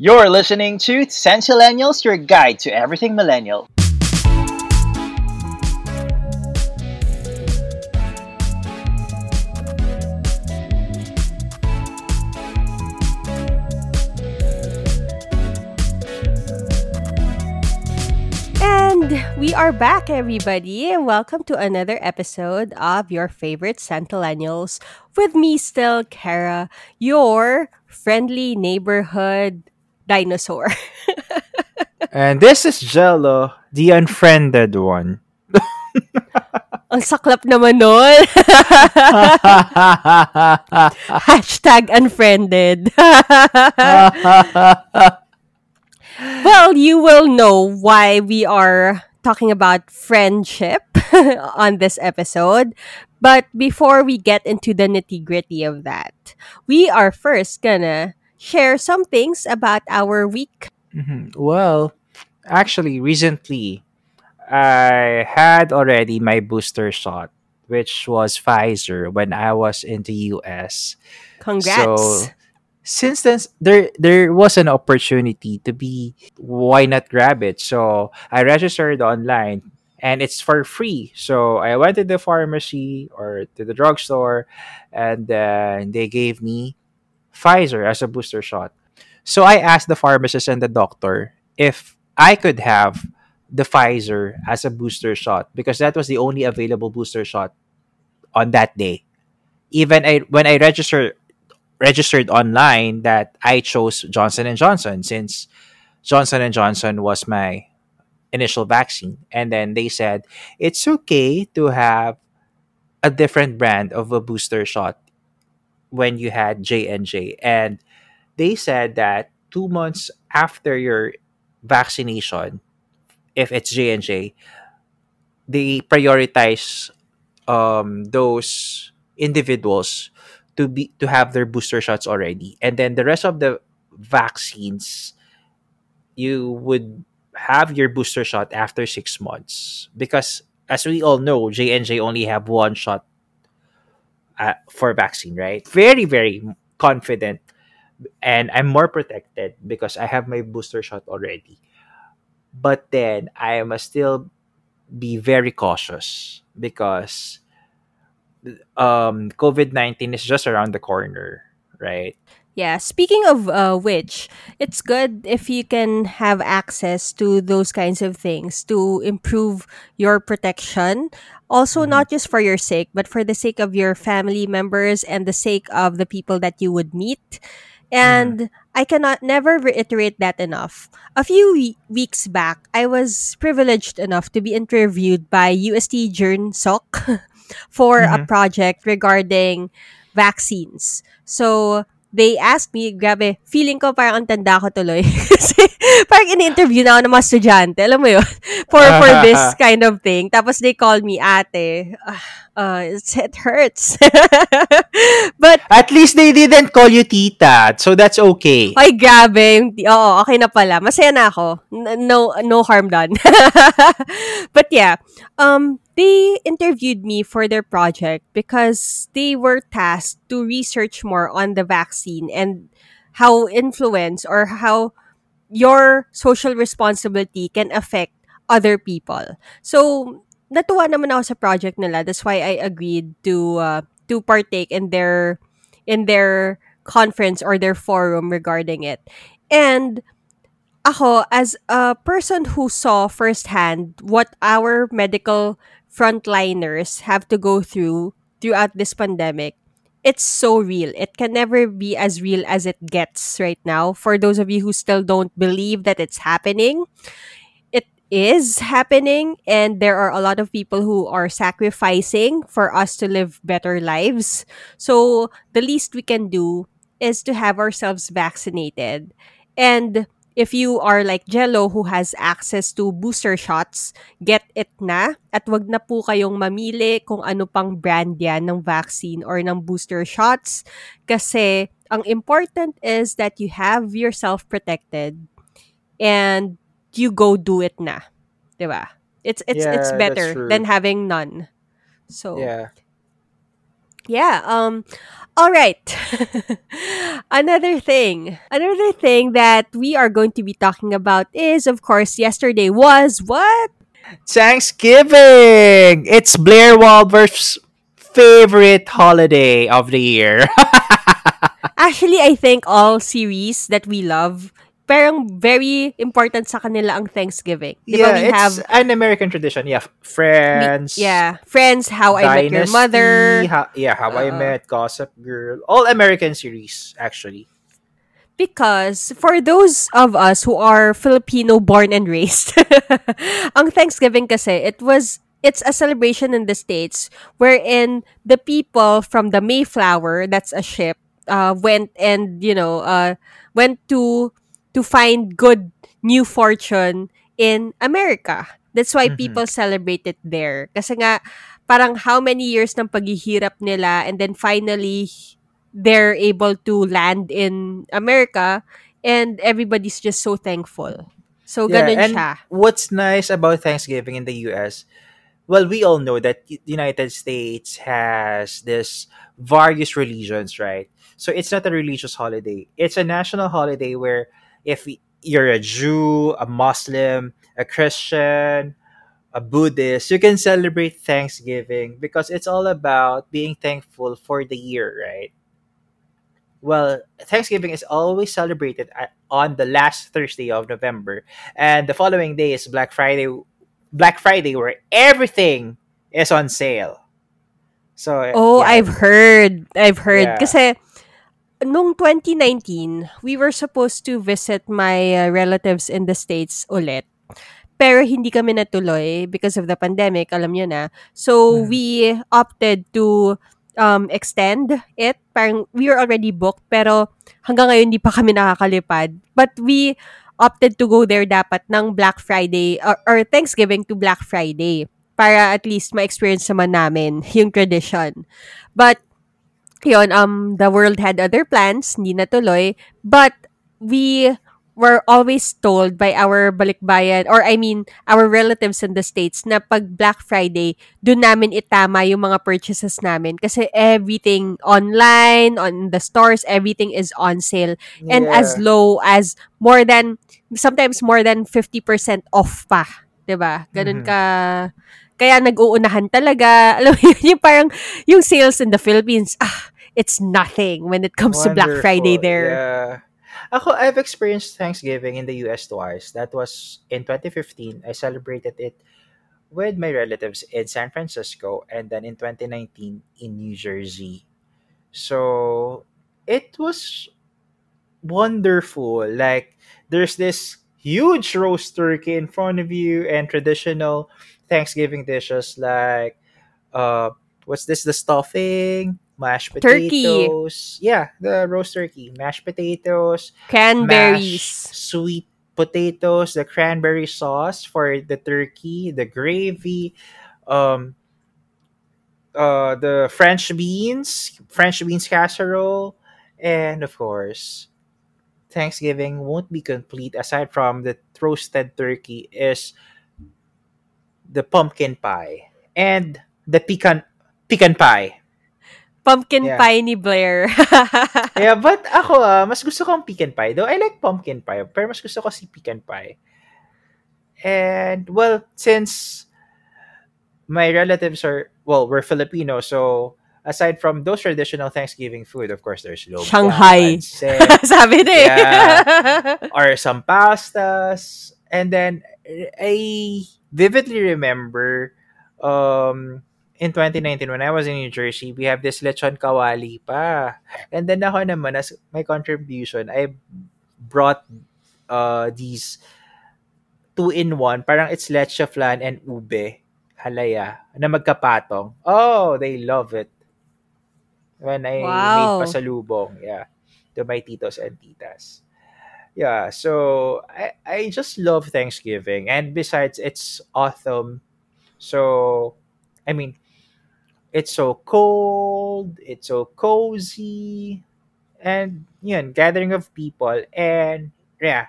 You're listening to Centillennials, your guide to everything millennial. And we are back, everybody. And welcome to another episode of your favorite Centillennials with me, still, Kara, your friendly neighborhood dinosaur. And this is Jello, the unfriended one. Ang saklap naman nun. Hashtag unfriended. well, you will know why we are talking about friendship on this episode. But before we get into the nitty gritty of that, we are first gonna share some things about our week. Mhm. Well, actually, recently, I had already my booster shot, which was Pfizer when I was in the US. Congrats. So, since then, there there was an opportunity to be why not grab it? So I registered online and it's for free. So I went to the pharmacy or to the drugstore, and then they gave me Pfizer as a booster shot. So I asked the pharmacist and the doctor if I could have the Pfizer as a booster shot because that was the only available booster shot on that day. Even I, when I registered registered online that I chose Johnson and Johnson since Johnson and Johnson was my initial vaccine and then they said it's okay to have a different brand of a booster shot when you had J&J and they said that 2 months after your vaccination if it's J&J they prioritize um those individuals to be to have their booster shots already. And then the rest of the vaccines you would have your booster shot after six months. Because as we all know j&j only have one shot uh, for vaccine right very very confident and i'm more protected because i have my booster shot already but then i must still be very cautious because um COVID-19 is just around the corner, right? Yeah, speaking of uh, which, it's good if you can have access to those kinds of things to improve your protection. Also, Mhm. not just for your sake, but for the sake of your family members and the sake of the people that you would meet. Mhm. And I cannot never reiterate that enough. A few we- weeks back, I was privileged enough to be interviewed by UST JournSoc for a Mhm. project regarding vaccines. So, they asked me, grabe, feeling ko parang ang tanda ko tuloy. Kasi parang in-interview na ako ng mga estudyante, alam mo yun, for, for this kind of thing. Tapos they called me ate. Ah, uh, it's- it hurts. but, At least they didn't call you tita, so that's okay. ay grabe, oo, okay na pala. Masaya na ako. No, no harm done. but yeah, um, they interviewed me for their project because they were tasked to research more on the vaccine and how influence or how your social responsibility can affect other people. So, natuwa naman ako sa project nila. That's why I agreed to uh, to partake in their in their conference or their forum regarding it. And ako, as a person who saw firsthand what our medical frontliners have to go through throughout this pandemic, it's so real. It can never be as real as it gets right now. For those of you who still don't believe that it's happening, is happening, and there are a lot of people who are sacrificing for us to live better lives. So, the least we can do is to have ourselves vaccinated. And if you are like Jello who has access to booster shots, get it na. At wag na po kayong mamili kung ano pang brand yan ng vaccine or ng booster shots. Kasi ang important is that you have yourself protected and you go do it na. 'Di ba? It's it's it's Yeah, that's better than having none. So Yeah. yeah, um All right. another thing. Another thing that we are going to be talking about is, of course, yesterday was what? Thanksgiving! It's Blair Waldorf's favorite holiday of the year. Actually, I think all series that we love, parang very important sa kanila ang Thanksgiving. Di ba yeah, we it's have, an American tradition. Yeah, we- Friends. yeah, Friends, How I Met Your Dynasty, Mother. Ha- yeah, How I Oo. Met, Gossip Girl. All American series, actually. Because for those of us who are Filipino born and raised, ang Thanksgiving kasi, it was it's a celebration in the States wherein the people from the Mayflower, that's a ship, uh, went and, you know, uh, went to to find good new fortune in America. That's why Mhm. people celebrate it there. Kasi nga, parang how many years ng paghihirap nila and then finally they're able to land in America and everybody's just so thankful. So, Yeah, ganun and siya. what's nice about Thanksgiving in the US, well, we all know that the United States has this various religions, right? So it's not a religious holiday. It's a national holiday where if you're a Jew, a Muslim, a Christian, a Buddhist, you can celebrate Thanksgiving because it's all about being thankful for the year, right? Well, Thanksgiving is always celebrated at, on the last Thursday of November, and the following day is Black Friday. Black Friday, where everything is on sale. So Oh, yeah, I've heard. I've heard. Yeah. Nung 2019, we were supposed to visit my uh, relatives in the States ulit. Pero hindi kami natuloy because of the pandemic, alam niyo na. So, Mhm. we opted to um, extend it. Parang we were already booked, pero hanggang ngayon hindi pa kami nakakalipad. But we opted to go there dapat ng Black Friday or, or Thanksgiving to Black Friday para at least ma-experience naman namin yung tradition. But, yun, um, the world had other plans, hindi natuloy, but we were always told by our balikbayan, or I mean, our relatives in the States, na pag Black Friday, doon namin itama yung mga purchases namin. Kasi everything online, on the stores, everything is on sale. And as Yeah. low as more than, sometimes more than 50% off pa. 'di ba Ganun Mhm. ka, kaya nag-uunahan talaga. Alam mo yun, yung parang, yung sales in the Philippines, ah, it's nothing when it comes to Black Friday there. Yeah. Ako, I've experienced Thanksgiving in the US twice. That was in 2015. I celebrated it with my relatives in San Francisco and then in 2019 in New Jersey. So it was wonderful. Like there's this huge roast turkey in front of you and traditional Thanksgiving dishes like uh what's this the stuffing, mashed potatoes. Turkey. Yeah, the roast turkey, mashed potatoes, Cranberries. sweet potatoes, the cranberry sauce for the turkey, the gravy, um uh the French beans, French beans casserole, and of course, Thanksgiving won't be complete aside from the roasted turkey is the pumpkin pie and the pecan pecan pie. Pumpkin Yeah. pie ni Blair. Yeah, but ako ah, mas gusto ko ang pecan pie. Though I like pumpkin pie, pero mas gusto ko si pecan pie. And well, since my relatives are well, we're Filipino, so aside from those traditional Thanksgiving food, of course, there's lumpia, Shanghai. Sabi na eh. or some pastas. And then I vividly remember um in 2019 when I was in New Jersey, we have this lechon kawali pa. And then ako naman as my contribution, I brought uh these two in one, parang it's leche flan and ube halaya na magkapatong. Oh, they love it. When I Wow. made pasalubong, yeah, to my titos and titas. Yeah, so I I just love Thanksgiving, and besides, it's autumn, so I mean, it's so cold, it's so cozy, and yun, gathering of people, and yeah,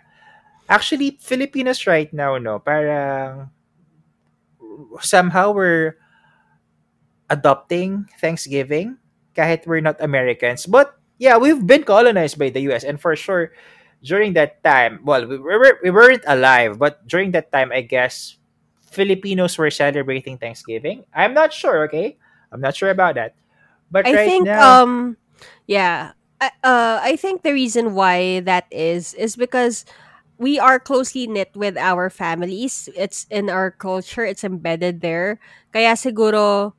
actually, Filipinos right now, no, parang somehow we're adopting Thanksgiving kahit we're not Americans. But yeah, we've been colonized by the US and for sure during that time, well, we, were, we weren't alive, but during that time, I guess Filipinos were celebrating Thanksgiving. I'm not sure, okay? I'm not sure about that. But I right think now, um yeah. I, uh I think the reason why that is is because we are closely knit with our families. It's in our culture, it's embedded there. Kaya siguro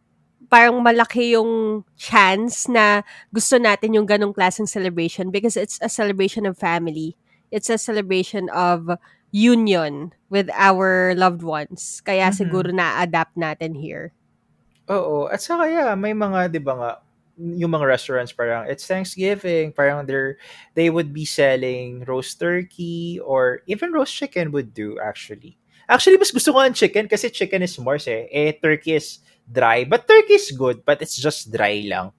parang malaki yung chance na gusto natin yung ganong klaseng celebration because it's a celebration of family. It's a celebration of union with our loved ones. Kaya siguro mhm. na-adapt natin here. Oo, at saka yeah, may mga 'di ba nga yung mga restaurants parang it's Thanksgiving, parang they're they would be selling roast turkey or even roast chicken would do actually. Actually, mas gusto ko ng chicken kasi chicken is more eh. Eh, turkey is dry. But turkey is good, but it's just dry lang.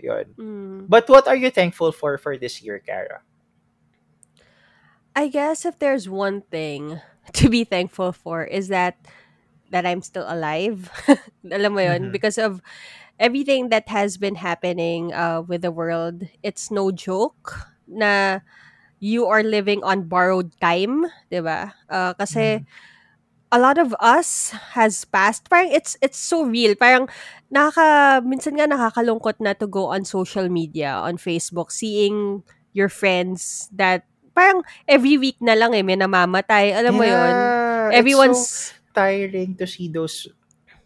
Yun. Mm. But what are you thankful for for this year, Kara? I guess if there's one thing to be thankful for is that that I'm still alive. Alam mo yun? Mm-hmm. Because of everything that has been happening uh, with the world, it's no joke na you are living on borrowed time, 'di ba? Uh, kasi Mm-hmm. A lot of us has passed. Parang it's it's so real. Parang nakaka minsan nga nakakalungkot na to go on social media, on Facebook, seeing your friends that parang every week na lang eh may namamatay. Alam mo 'yon? Yeah, it's so Everyone's tiring to see those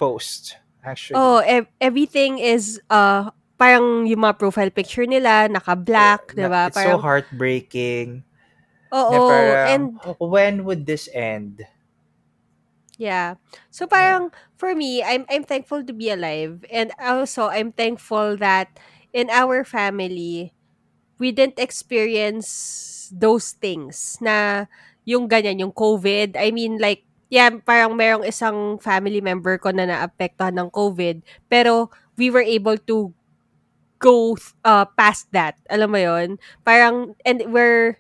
posts, actually. oh, ev- everything is uh parang yung mga profile picture nila naka-black, 'di na- ba? It's so Parang heartbreaking. Na oo, parang, and "Oh, when would this end? Yeah. So Yeah. parang for me, I'm I'm thankful to be alive and also I'm thankful that in our family we didn't experience those things na yung ganyan, yung COVID. I mean like yeah, parang merong isang family member ko na naapektuhan ng COVID pero we were able to go uh, past that. Alam mo yon Parang and we're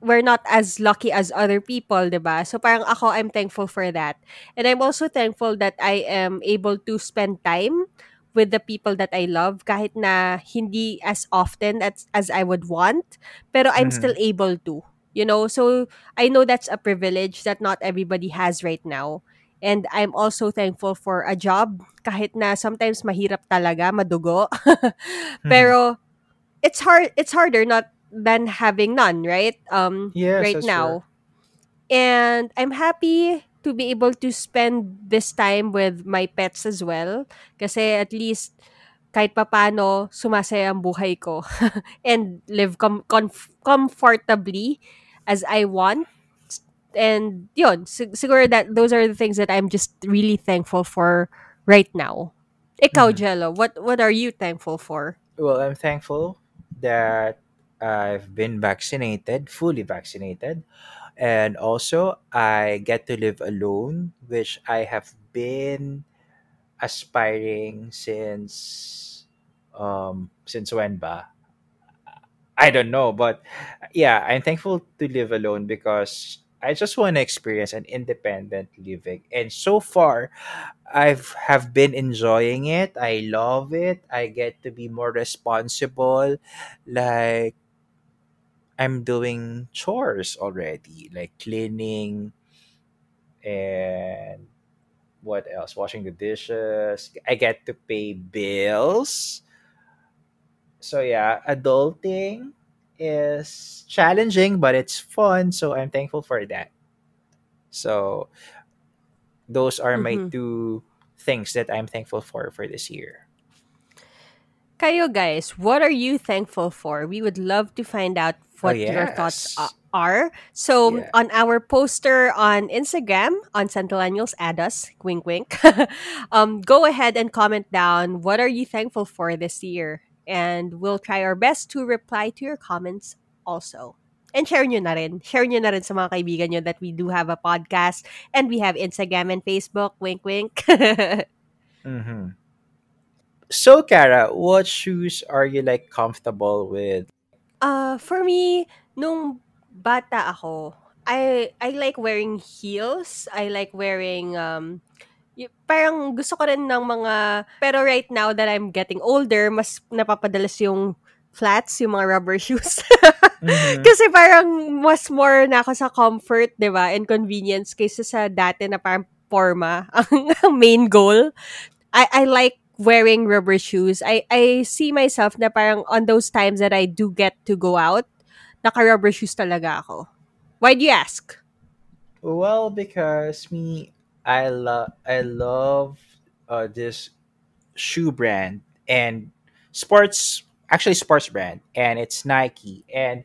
we're not as lucky as other people, 'di ba? So parang ako I'm thankful for that. And I'm also thankful that I am able to spend time with the people that I love kahit na hindi as often as as I would want, pero I'm Mm-hmm. still able to. You know, so I know that's a privilege that not everybody has right now. And I'm also thankful for a job kahit na sometimes mahirap talaga, madugo. Mm-hmm. pero it's hard it's harder not than having none, right? Um Yes, right now. And I'm happy to be able to spend this time with my pets as well kasi at least kahit papano sumasaya ang buhay ko and live com- comf- comfortably as I want. And yun, sig- siguro that those are the things that I'm just really thankful for right now. Ikaw, Mm-hmm. Jello, what what are you thankful for? Well, I'm thankful that I've been vaccinated, fully vaccinated. And also, I get to live alone, which I have been aspiring since um since when ba? I don't know, but yeah, I'm thankful to live alone because I just want to experience an independent living. And so far, I've have been enjoying it. I love it. I get to be more responsible. Like I'm doing chores already, like cleaning and what else? Washing the dishes. I get to pay bills. So yeah, adulting is challenging, but it's fun. So I'm thankful for that. So those are my Mhm. two things that I'm thankful for for this year. Kayo guys, what are you thankful for? We would love to find out Oh what your thoughts are. So yeah. on our poster on Instagram on Centennials, add us, wink wink. um, go ahead and comment down what are you thankful for this year, and we'll try our best to reply to your comments also. And share nyo na rin. Share nyo na rin sa mga kaibigan nyo that we do have a podcast and we have Instagram and Facebook. Wink, wink. hmm So, Kara, what shoes are you like comfortable with? Uh, for me, nung bata ako, I I like wearing heels. I like wearing um y- parang gusto ko rin ng mga, pero right now that I'm getting older, mas napapadalas yung flats, yung mga rubber shoes. Mhm. Kasi parang mas more na ako sa comfort, 'di ba? And convenience kaysa sa dati na parang forma ang, ang main goal. I I like wearing rubber shoes. I I see myself na parang on those times that I do get to go out, naka-rubber shoes talaga ako. Why do you ask? Well, because me, I love I love uh, this shoe brand and sports actually sports brand and it's Nike and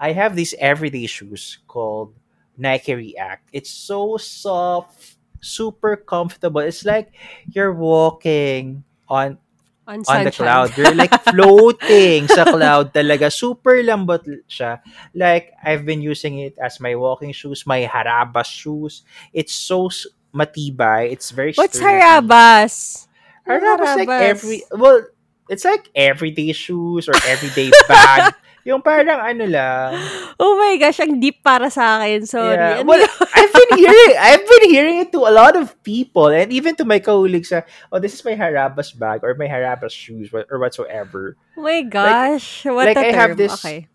I have these everyday shoes called Nike React. It's so soft, super comfortable. It's like you're walking on On on the cloud. You're like floating sa cloud talaga. Super lambot siya. Like, I've been using it as my walking shoes, my harabas shoes. It's so matibay. It's very What's sturdy. harabas? Ano Harabas like harabas? every, well, it's like everyday shoes or everyday bag. Yung parang ano lang. Oh my gosh, ang deep para sa akin. Sorry. Yeah. Well. I've been hearing I've been hearing it to a lot of people and even to my colleagues. Uh, oh, this is my Harabas bag or my Harabas shoes or whatsoever. oh my gosh. what like a I term. have this Okay.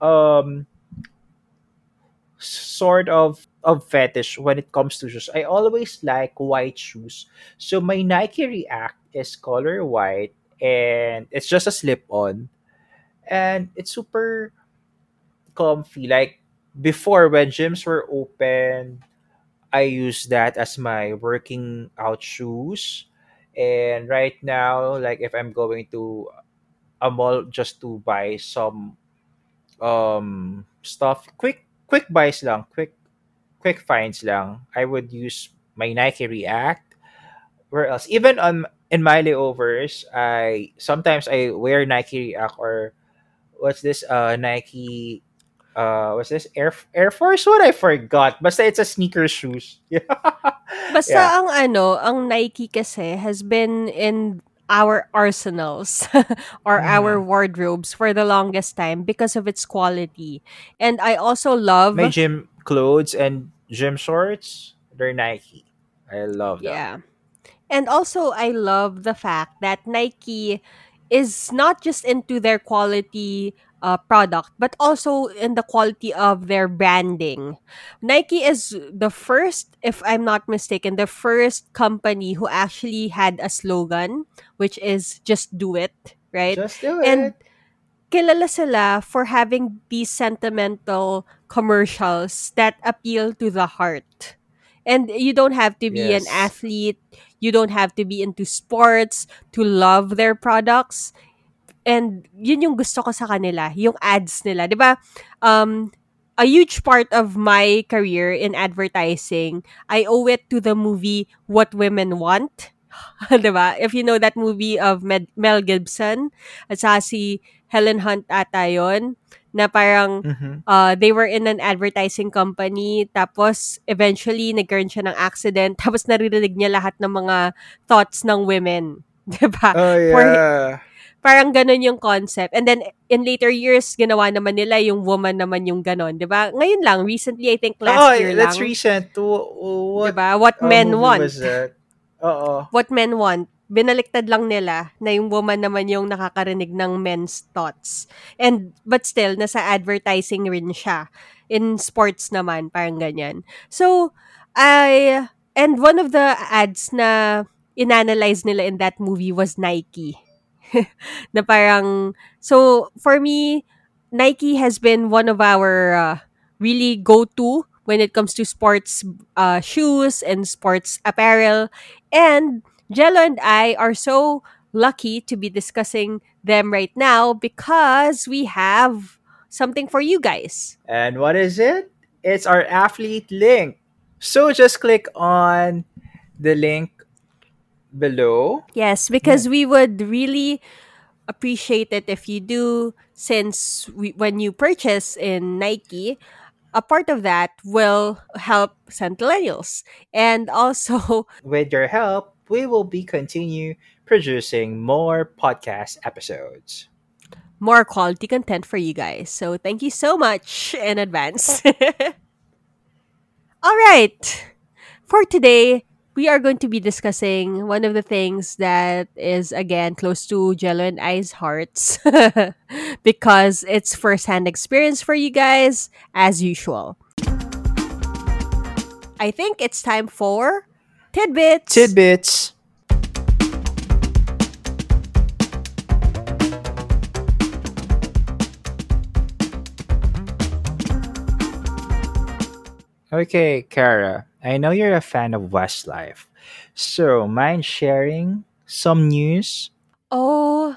um sort of of fetish when it comes to shoes. I always like white shoes. So my Nike React is color white and it's just a slip on and it's super comfy. Like before when gyms were open, I use that as my working out shoes. And right now, like if I'm going to a mall just to buy some um stuff, quick quick buys lang, quick quick finds lang, I would use my Nike React. Where else? Even on in my layovers, I sometimes I wear Nike React or what's this uh Nike uh what's this Air Air Force What I forgot. Basta it's a sneaker shoes. Yeah. Basta yeah. ang ano, ang Nike kasi has been in our arsenals or our Mhm. wardrobes for the longest time because of its quality. And I also love My gym clothes and gym shorts, they're Nike. I love them. yeah. And also I love the fact that Nike is not just into their quality uh, product but also in the quality of their branding. Nike is the first if I'm not mistaken the first company who actually had a slogan which is just do it, right? Just do it. And kilala sila for having these sentimental commercials that appeal to the heart. And you don't have to be an athlete, you don't have to be into sports to love their products. And yun yung gusto ko sa kanila, yung ads nila. 'Di ba? Um, a huge part of my career in advertising, I owe it to the movie What Women Want. 'Di ba? If you know that movie of Med- Mel Gibson, at si Helen Hunt ata yun, na parang Mhm. uh, they were in an advertising company, tapos eventually nagkaroon siya ng accident, tapos naririnig niya lahat ng mga thoughts ng women. 'Di ba? Oh For yeah. parang ganun yung concept. And then, in later years, ginawa naman nila yung woman naman yung ganon. 'di ba? Ngayon lang, recently, I think last oh, year that's lang. recent. Wh- 'di What ba? What uh, men want. was that? Oo. What men want. Binaliktad lang nila na yung woman naman yung nakakarinig ng men's thoughts. And, but still, nasa advertising rin siya. In sports naman, parang ganyan. So, I, and one of the ads na inanalyze nila in that movie was Nike. na parang, so, for me, Nike has been one of our uh, really go-to when it comes to sports uh, shoes and sports apparel. And Jello and I are so lucky to be discussing them right now because we have something for you guys. And what is it? It's our affiliate link. So just click on the link below. Yes, because we would really appreciate it if you do since we, when you purchase in Nike, a part of that will help Centennials. And also, With your help, we will be continue producing more podcast episodes. more quality content for you guys. So thank you so much in advance. All right. For today, we are going to be discussing one of the things that is again close to Jello and I's hearts because it's first-hand experience for you guys as usual. I think it's time for tidbits. Tidbits. Okay, Kara, I know you're a fan of Westlife. So, mind sharing some news? oh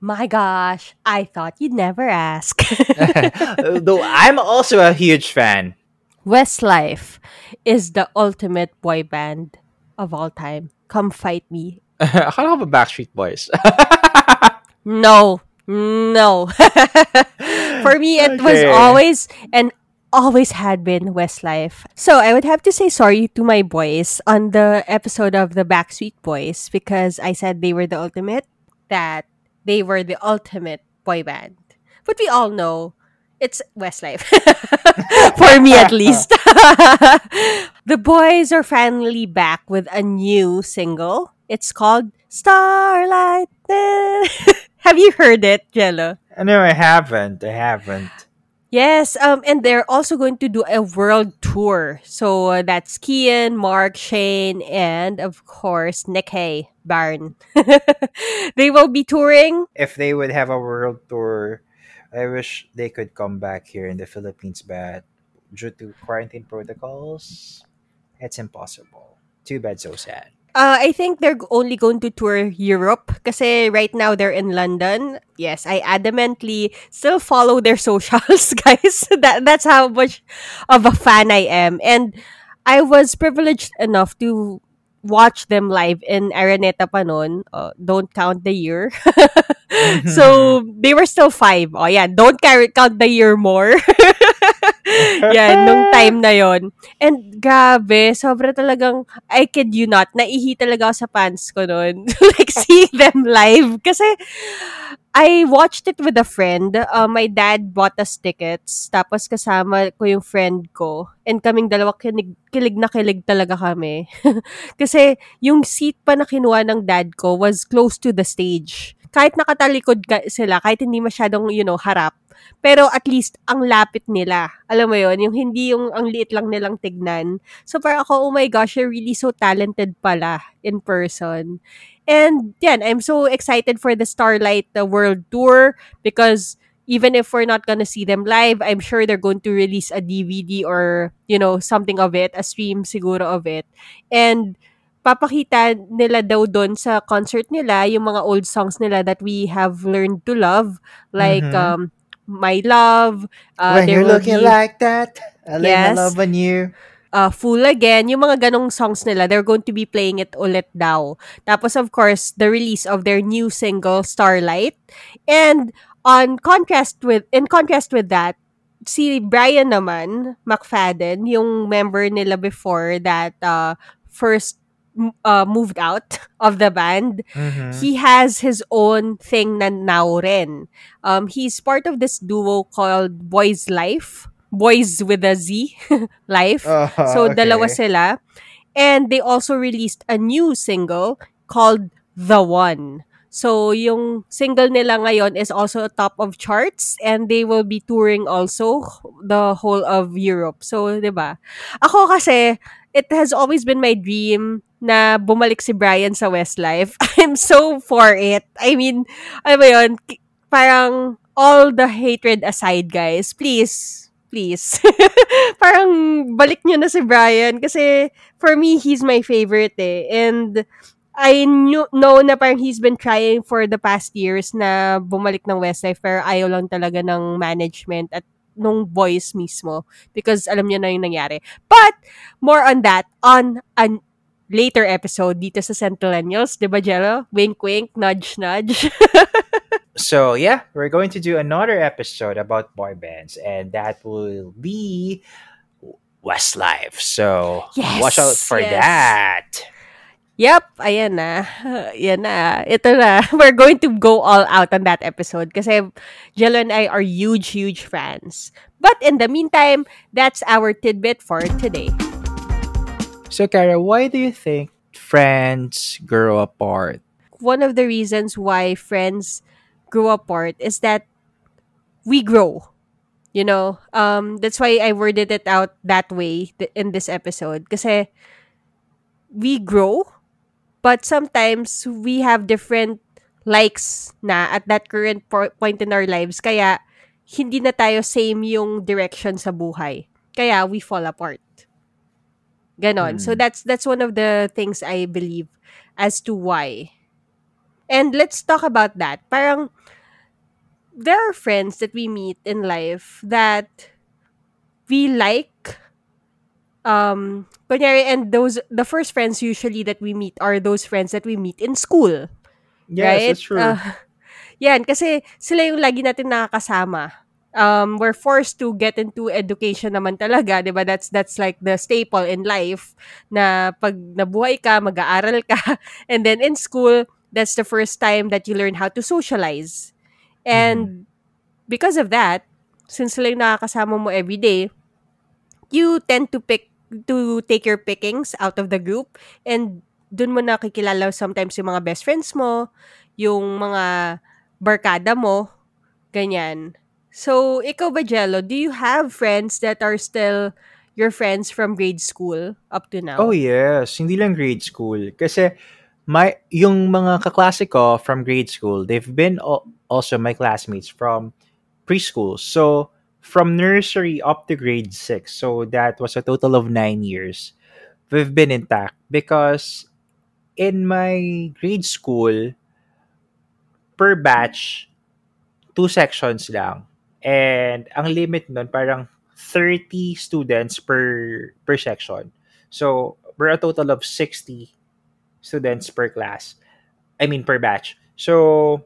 my gosh, I thought you'd never ask. Though I'm also a huge fan. Westlife is the ultimate boy band of all time. Come fight me. Akala ko ba Backstreet Boys? No, no. For me, it was always and always had been Westlife. So I would have to say sorry to my boys on the episode of the Backstreet Boys because I said they were the ultimate, that they were the ultimate boy band. But we all know it's Westlife. For me at least. the boys are finally back with a new single. It's called Starlight. Have you heard it, Jello? no, I haven't. I haven't. Yes, um, and they're also going to do a world tour. So uh, that's Kian, Mark, Shane, and of course Nick Hay, Baron. they will be touring. If they would have a world tour, I wish they could come back here in the Philippines, but due to quarantine protocols, it's impossible. Too bad, so sad. Uh, I think they're only going to tour Europe kasi right now they're in London. Yes, I adamantly still follow their socials, guys. that that's how much of a fan I am. And I was privileged enough to watch them live in Araneta pa noon. Uh, don't count the year. so they were still five. Oh yeah, don't count the year more. yeah, nung time na yon. And grabe, sobra talagang, I kid you not, naihi talaga ako sa pants ko noon. like, seeing them live. Kasi, I watched it with a friend. Uh, my dad bought us tickets. Tapos kasama ko yung friend ko. And kaming dalawa, kinig, kilig na kilig talaga kami. Kasi yung seat pa na kinuha ng dad ko was close to the stage. Kahit nakatalikod ka, sila, kahit hindi masyadong, you know, harap. Pero at least, ang lapit nila. Alam mo yon yung hindi yung ang liit lang nilang tignan. So parang ako, oh my gosh, you're really so talented pala in person. And yan, I'm so excited for the Starlight the World Tour because even if we're not gonna see them live, I'm sure they're going to release a DVD or, you know, something of it, a stream siguro of it. And papakita nila daw doon sa concert nila yung mga old songs nila that we have learned to love. Like, Mhm. um, My Love, uh, when you're looking be, like that, I Yes. my love on you. uh, Fool Again, yung mga ganong songs nila, they're going to be playing it ulit daw. Tapos, of course, the release of their new single, Starlight. And on contrast with, in contrast with that, si Brian naman, McFadden, yung member nila before that uh, first uh, moved out of the band, Mhm. he has his own thing na now rin. Um, he's part of this duo called Boyzlife. Boys with a Z, Life. Oh, So, dalawa sila. And they also released a new single called The One. So, yung single nila ngayon is also top of charts and they will be touring also the whole of Europe. So, 'di ba? Ako kasi it has always been my dream na bumalik si Brian sa Westlife. I'm so for it. I mean, ano ba yun? Parang all the hatred aside, guys. Please, please. parang balik nyo na si Brian kasi for me, he's my favorite eh. And I knew, know na parang he's been trying for the past years na bumalik ng Westlife pero ayaw lang talaga ng management at nung boys mismo because alam niya na yung nangyari. But, more on that on a later episode dito sa Centennials, di ba, Jello? Wink, wink, nudge, nudge. So yeah, we're going to do another episode about boy bands, and that will be Westlife. So Yes, watch out for yes. that. Yep, ayan na. Yan na. Ito na. We're going to go all out on that episode kasi Jello and I are huge, huge fans. But in the meantime, that's our tidbit for today. So, Kara, why do you think friends grow apart? One of the reasons why friends grow apart is that we grow. You know, um, that's why I worded it out that way in this episode. Because we grow, but sometimes we have different likes na at that current po- point in our lives. Kaya, hindi na tayo same yung direction sa buhay. Kaya, we fall apart. Ganon. So, Hmm. that's that's one of the things I believe as to why. And let's talk about that. Parang, there are friends that we meet in life that we like um kunyari, and those the first friends usually that we meet are those friends that we meet in school Yes, right that's true. Uh, yan kasi sila yung lagi natin nakakasama um we're forced to get into education naman talaga 'di ba? That's that's like the staple in life na pag nabuhay ka mag-aaral ka and then in school that's the first time that you learn how to socialize. And because of that since sila yung nakakasama mo every day you tend to pick to take your pickings out of the group and dun mo nakikilala sometimes yung mga best friends mo, yung mga barkada mo, ganyan. So, ikaw ba, Jello, do you have friends that are still your friends from grade school up to now? Oh yes, hindi lang grade school. Kasi my yung mga kaklase ko from grade school, they've been also my classmates from preschool. So from nursery up to grade 6. So that was a total of 9 years. We've been intact because in my grade school per batch two sections lang. And ang limit nun parang 30 students per per section. So, we're a total of 60 students per class. I mean per batch. So,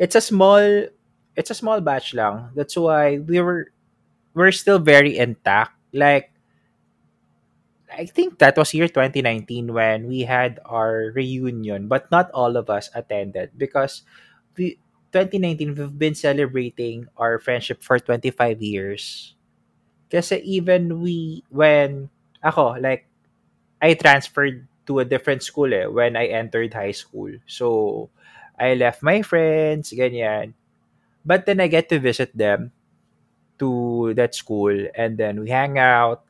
it's a small it's a small batch lang. That's why we were we're still very intact. Like I think that was year 2019 when we had our reunion, but not all of us attended because we 2019 we've been celebrating our friendship for 25 years. Kasi even we when ako like I transferred to a different school eh when I entered high school. So I left my friends, ganyan. But then I get to visit them to that school and then we hang out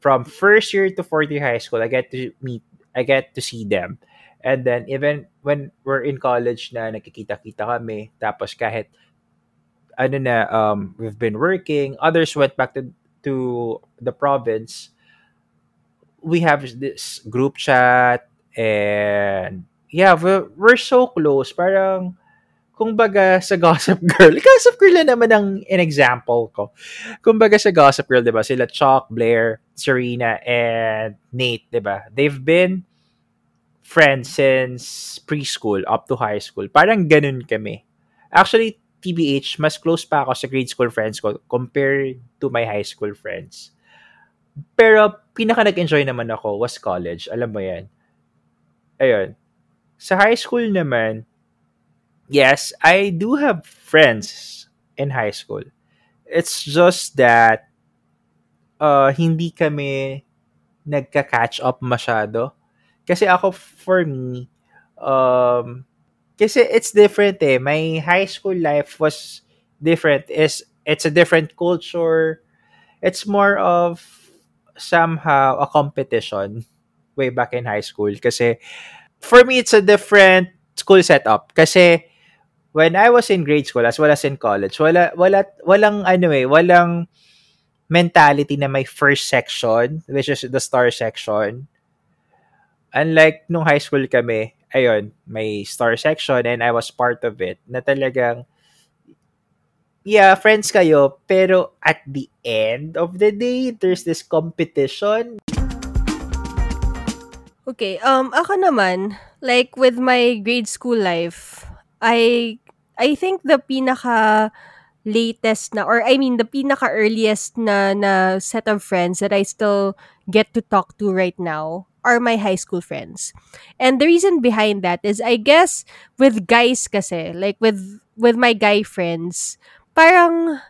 from first year to fourth year high school. I get to meet I get to see them. And then even when we're in college na nakikita-kita kami tapos kahit ano na um we've been working, others went back to to the province. We have this group chat and yeah, we're, we're so close. Parang kung baga sa Gossip Girl, Gossip Girl na naman ang an example ko. Kung baga sa Gossip Girl, di ba, sila Chuck, Blair, Serena, and Nate, di ba? They've been friends since preschool up to high school. Parang ganun kami. Actually, TBH, mas close pa ako sa grade school friends ko compared to my high school friends. Pero pinaka nag-enjoy naman ako was college. Alam mo yan. Ayun. Sa high school naman, yes, I do have friends in high school. It's just that uh, hindi kami nagka-catch up masyado. Kasi ako, for me, um, kasi it's different eh. My high school life was different. Is It's a different culture. It's more of somehow a competition way back in high school. Kasi for me, it's a different school setup. Kasi when I was in grade school as well as in college, wala, wala, walang ano eh, walang mentality na may first section, which is the star section. Unlike nung high school kami, ayun, may star section and I was part of it, na talagang, yeah, friends kayo, pero at the end of the day, there's this competition. Okay, um ako naman, like with my grade school life, I I think the pinaka latest na or I mean the pinaka earliest na na set of friends that I still get to talk to right now are my high school friends. And the reason behind that is I guess with guys kasi, like with with my guy friends, parang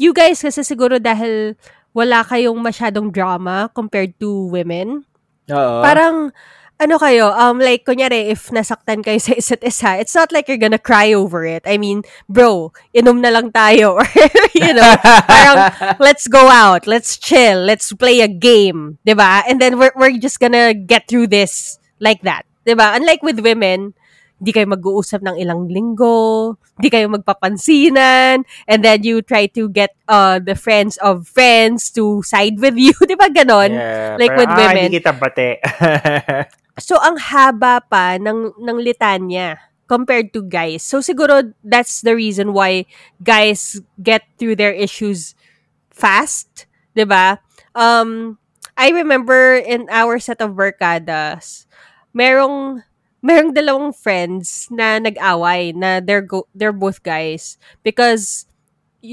you guys kasi siguro dahil wala kayong masyadong drama compared to women Oo. Parang, ano kayo, um, like, kunyari, if nasaktan kayo sa isa't isa, it's not like you're gonna cry over it. I mean, bro, inom na lang tayo. Or, you know, parang, let's go out, let's chill, let's play a game, ba? And then we're, we're just gonna get through this like that, ba? Unlike with women, di kayo mag-uusap ng ilang linggo, di kayo magpapansinan, and then you try to get uh the friends of friends to side with you, di ba ganon? Yeah, like parang, with "Ah, women. hindi kita bate. So, ang haba pa ng, ng litanya compared to guys. So, siguro that's the reason why guys get through their issues fast, 'di ba? Um, I remember in our set of barkadas, merong merong dalawang friends na nag-away na they're go, they're both guys because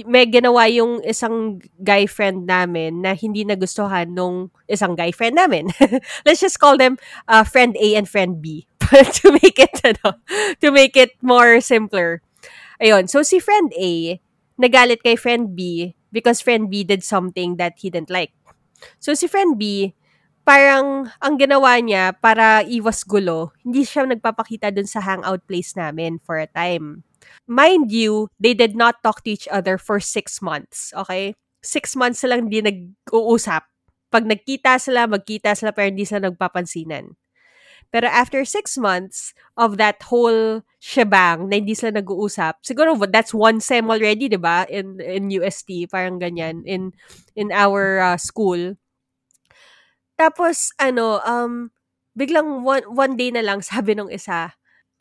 may ginawa yung isang guy friend namin na hindi nagustuhan nung isang guy friend namin. Let's just call them uh, friend A and friend B to make it ano, to make it more simpler. Ayun, so si friend A nagalit kay friend B because friend B did something that he didn't like. So si friend B parang ang ginawa niya para iwas gulo, hindi siya nagpapakita dun sa hangout place namin for a time. Mind you, they did not talk to each other for six months, okay? Six months silang hindi nag-uusap. Pag nagkita sila, magkita sila pero hindi sila nagpapansinan. Pero after six months of that whole shebang na hindi sila nag-uusap, siguro that's one sem already, di ba? In, in UST, parang ganyan, in, in our uh, school. Tapos, ano, um, biglang one, one day na lang sabi nung isa,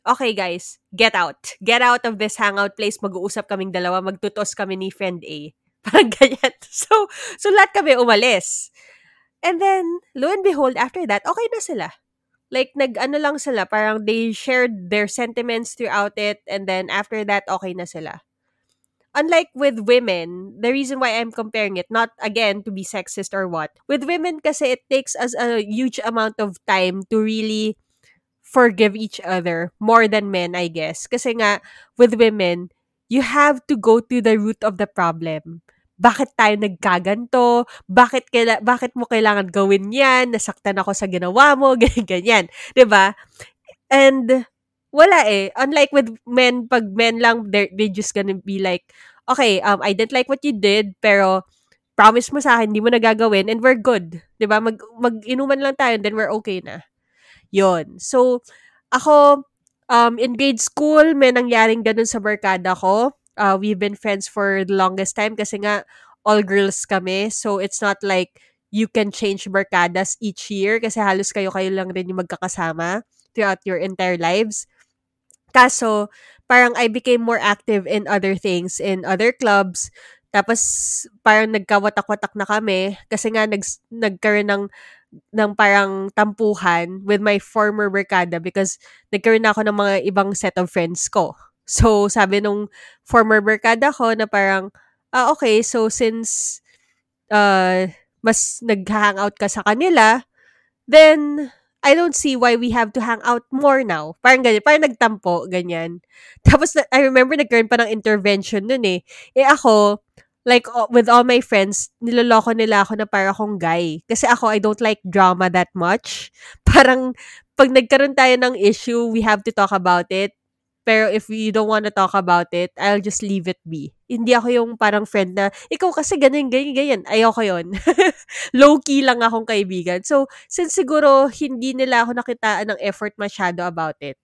okay guys, get out. Get out of this hangout place. Mag-uusap kaming dalawa. Magtutos kami ni friend A. Parang ganyan. So, so lahat kami umalis. And then, lo and behold, after that, okay na sila. Like, nag-ano lang sila, parang they shared their sentiments throughout it, and then after that, okay na sila. Unlike with women, the reason why I'm comparing it, not again to be sexist or what, with women kasi it takes us a huge amount of time to really forgive each other more than men, I guess. Kasi nga, with women, you have to go to the root of the problem. Bakit tayo nagkaganto? Bakit, kaila- bakit mo kailangan gawin yan? Nasaktan ako sa ginawa mo? Ganyan, ganyan. ba? And, wala eh. Unlike with men, pag men lang, they just gonna be like, okay, um, I didn't like what you did, pero promise mo sa akin, hindi mo nagagawin, and we're good. ba? Mag, mag-inuman lang tayo, and then we're okay na. Yon. So, ako, um, in grade school, may nangyaring ganun sa barkada ko. Uh, we've been friends for the longest time kasi nga, all girls kami. So, it's not like you can change barkadas each year kasi halos kayo-kayo lang rin yung magkakasama throughout your entire lives. Kaso, parang I became more active in other things, in other clubs. Tapos, parang nagkawatak-watak na kami kasi nga nag, nagkaroon ng ng parang tampuhan with my former barkada because nagkaroon na ako ng mga ibang set of friends ko. So, sabi nung former barkada ko na parang, ah, okay, so since uh, mas nag-hangout ka sa kanila, then I don't see why we have to hang out more now. Parang ganyan, parang nagtampo, ganyan. Tapos, I remember nagkaroon pa ng intervention nun eh. Eh ako, like, uh, with all my friends, niloloko nila ako na para akong guy. Kasi ako, I don't like drama that much. Parang, pag nagkaroon tayo ng issue, we have to talk about it. Pero if you don't want to talk about it, I'll just leave it be. Hindi ako yung parang friend na, ikaw kasi ganyan, ganyan, ganyan. Ayoko yon Low-key lang akong kaibigan. So, since siguro hindi nila ako nakitaan ng effort masyado about it,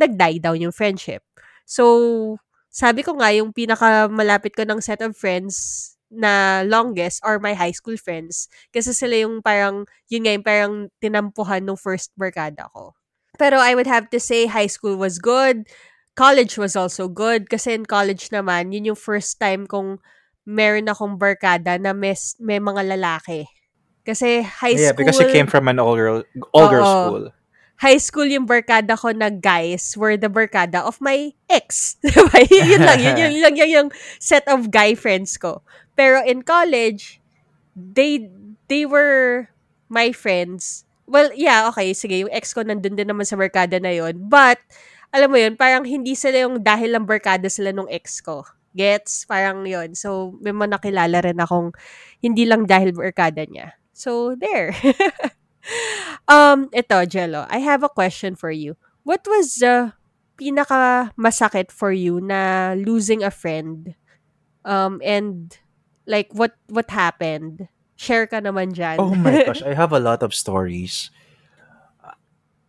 nag-die down yung friendship. So, sabi ko nga, yung pinakamalapit ko ng set of friends na longest are my high school friends. Kasi sila yung parang, yun nga, yung parang tinampuhan nung first barkada ko. Pero I would have to say high school was good. College was also good. Kasi in college naman, yun yung first time kong meron akong barkada na may, may mga lalaki. Kasi high yeah, school... because you came from an all-girl all-girl Oo. school. High school yung barkada ko na guys were the barkada of my ex. Diba? yun, lang, yun, yun lang yung, yung set of guy friends ko. Pero in college, they, they were my friends. Well, yeah, okay, sige, yung ex ko nandun din naman sa barkada na yon But, alam mo yun, parang hindi sila yung dahil lang barkada sila nung ex ko. Gets? Parang yon So, may mga nakilala rin akong hindi lang dahil barkada niya. So, there. Um, ito, Jello, I have a question for you. What was the pinaka masakit for you na losing a friend? Um, and like what what happened? Share ka naman dyan. Oh my gosh, I have a lot of stories.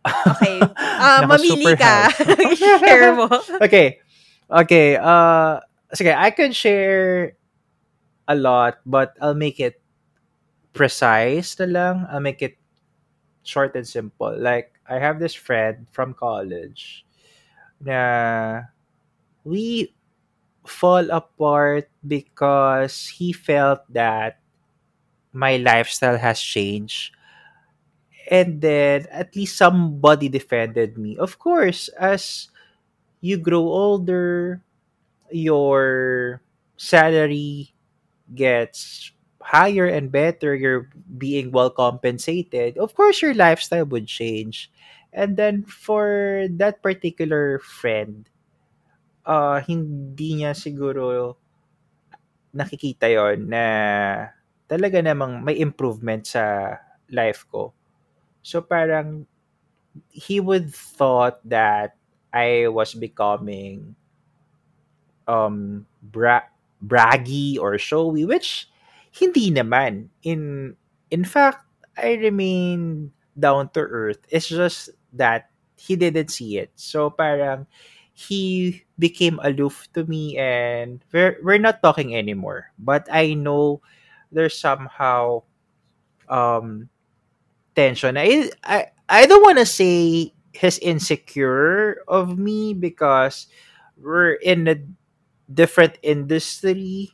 okay. Naka mamili ka. Share mo. okay. Okay. Uh, sige, I could share a lot, but I'll make it precise na lang. I'll make it short and simple. Like, I have this friend from college na we fall apart because he felt that my lifestyle has changed. And then at least somebody defended me. Of course, as you grow older, your salary gets higher and better, you're being well compensated, of course your lifestyle would change. And then for that particular friend, uh, hindi niya siguro nakikita yon na talaga namang may improvement sa life ko. So parang he would thought that I was becoming um bra- braggy or showy which hindi naman. In in fact I remain down to earth. It's just that he didn't see it. So parang he became aloof to me and we're, we're not talking anymore. But I know there's somehow um tension. I I, I don't want to say he's insecure of me because we're in a different industry.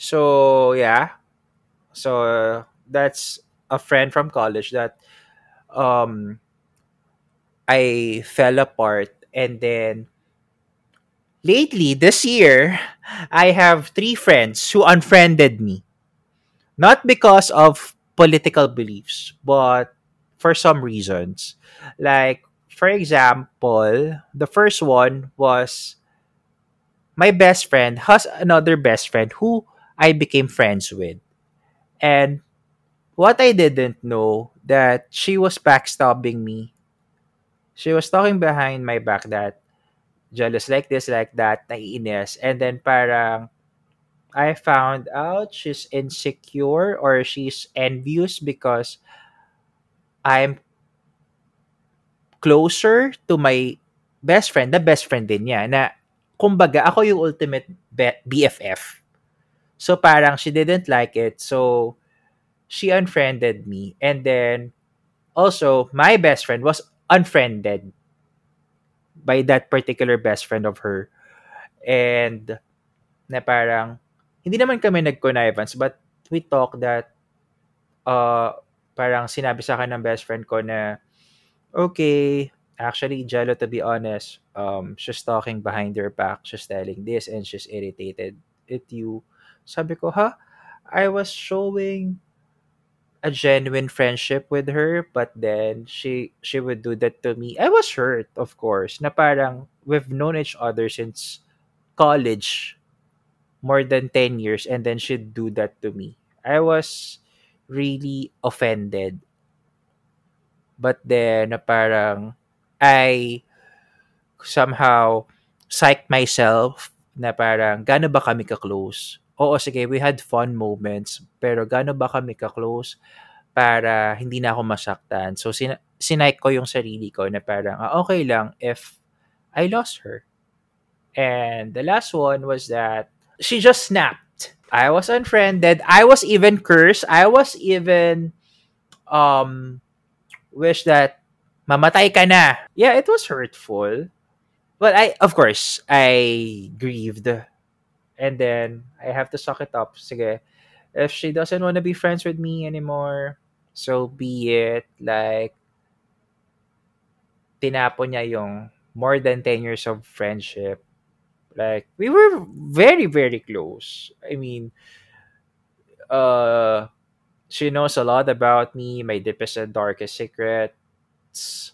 So yeah, so uh, that's a friend from college that um I fell apart, and then lately this year I have three friends who unfriended me, not because of political beliefs, but for some reasons. Like for example, the first one was my best friend has another best friend who I became friends with. And what I didn't know that she was backstabbing me. She was talking behind my back that jealous like this, like that, naiinis. And then parang I found out she's insecure or she's envious because I'm closer to my best friend, the best friend din niya, na kumbaga ako yung ultimate BFF. So parang she didn't like it. So she unfriended me. And then also my best friend was unfriended by that particular best friend of her. And na parang hindi naman kami nag-connivance but we talked that uh parang sinabi sa akin ng best friend ko na okay, actually Jello to be honest, um she's talking behind your back, she's telling this and she's irritated at you. Sabi ko, ha? I was showing a genuine friendship with her but then she she would do that to me. I was hurt, of course, na parang we've known each other since college more than 10 years and then she'd do that to me. I was really offended. But then na parang I somehow psyched myself na parang gaano ba kami ka-close? Oo, sige, we had fun moments, pero gaano ba kami ka-close para hindi na ako masaktan? So, sin- sinike ko yung sarili ko na parang, ah, okay lang if I lost her. And the last one was that she just snapped. I was unfriended. I was even cursed. I was even um wish that mamatay ka na. Yeah, it was hurtful. But I of course I grieved and then I have to suck it up. Sige. If she doesn't want to be friends with me anymore, so be it. Like tinapon niya yung more than 10 years of friendship like we were very very close. I mean, uh, she knows a lot about me, my deepest and darkest secrets.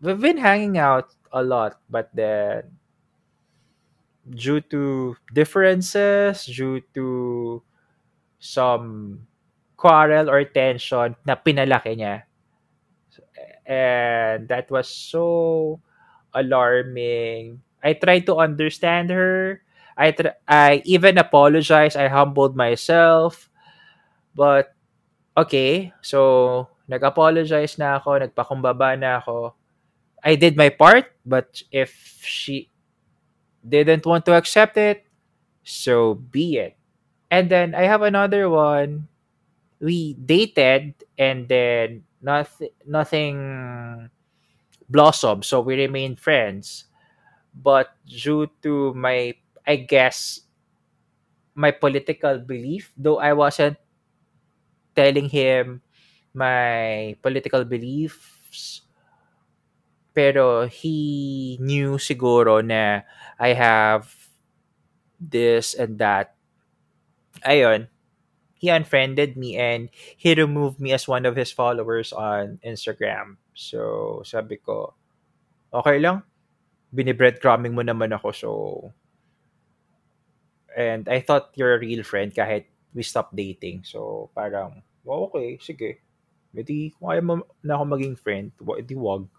We've been hanging out a lot, but then due to differences, due to some quarrel or tension na pinalaki niya, and that was so alarming. I tried to understand her. I tr- I even apologized. I humbled myself. But okay, so nag-apologize na ako, nagpakumbaba na ako. I did my part, but if she didn't want to accept it, so be it. And then I have another one. We dated and then nothing nothing blossomed, so we remained friends. But due to my I guess my political belief, though I wasn't telling him my political beliefs, pero he knew siguro na I have this and that. Ayun, he unfriended me and he removed me as one of his followers on Instagram. So, sabi ko, okay lang. Binibreadcrumbing mo naman ako, so... And I thought you're a real friend kahit we stopped dating. So, parang, oh, okay, sige. Edi, kung ayaw mo na ako maging friend, edi wag.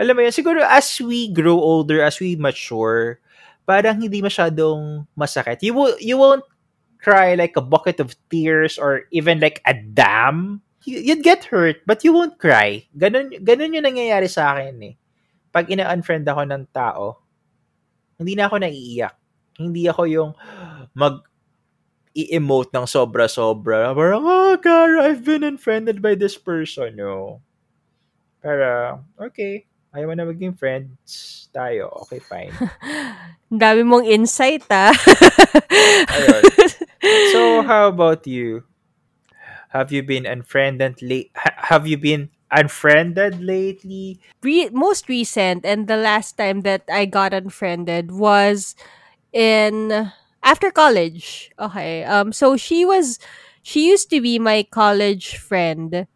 Alam mo yun, siguro as we grow older, as we mature, parang hindi masyadong masakit. You, you won't cry like a bucket of tears or even like a dam. You, you'd get hurt, but you won't cry. Ganun, ganun yung nangyayari sa akin eh. Pag ina-unfriend ako ng tao, hindi na ako naiiyak. Hindi ako yung mag i-emote ng sobra-sobra. Parang, oh, Cara, I've been unfriended by this person. No. Pero, okay. Ayaw mo na maging friends tayo. Okay, fine. Dami mong insight, ah. Ayun. So, how about you? Have you been unfriended late? Have you been unfriended lately? Re- most recent and the last time that I got unfriended was in after college. Okay. Um so she was she used to be my college friend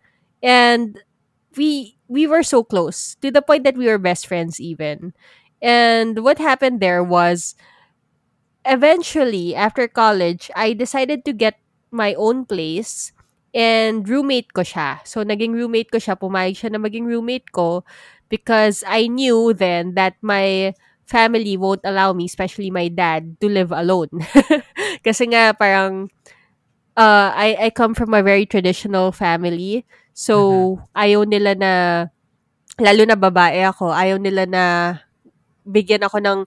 and we we were so close to the point that we were best friends even. And what happened there was eventually after college I decided to get my own place and roommate ko siya. So naging roommate ko siya, pumayag siya na maging roommate ko because I knew then that my family won't allow me, especially my dad, to live alone. Kasi nga parang uh, I I come from a very traditional family. So ayaw nila na lalo na babae ako, ayaw nila na bigyan ako ng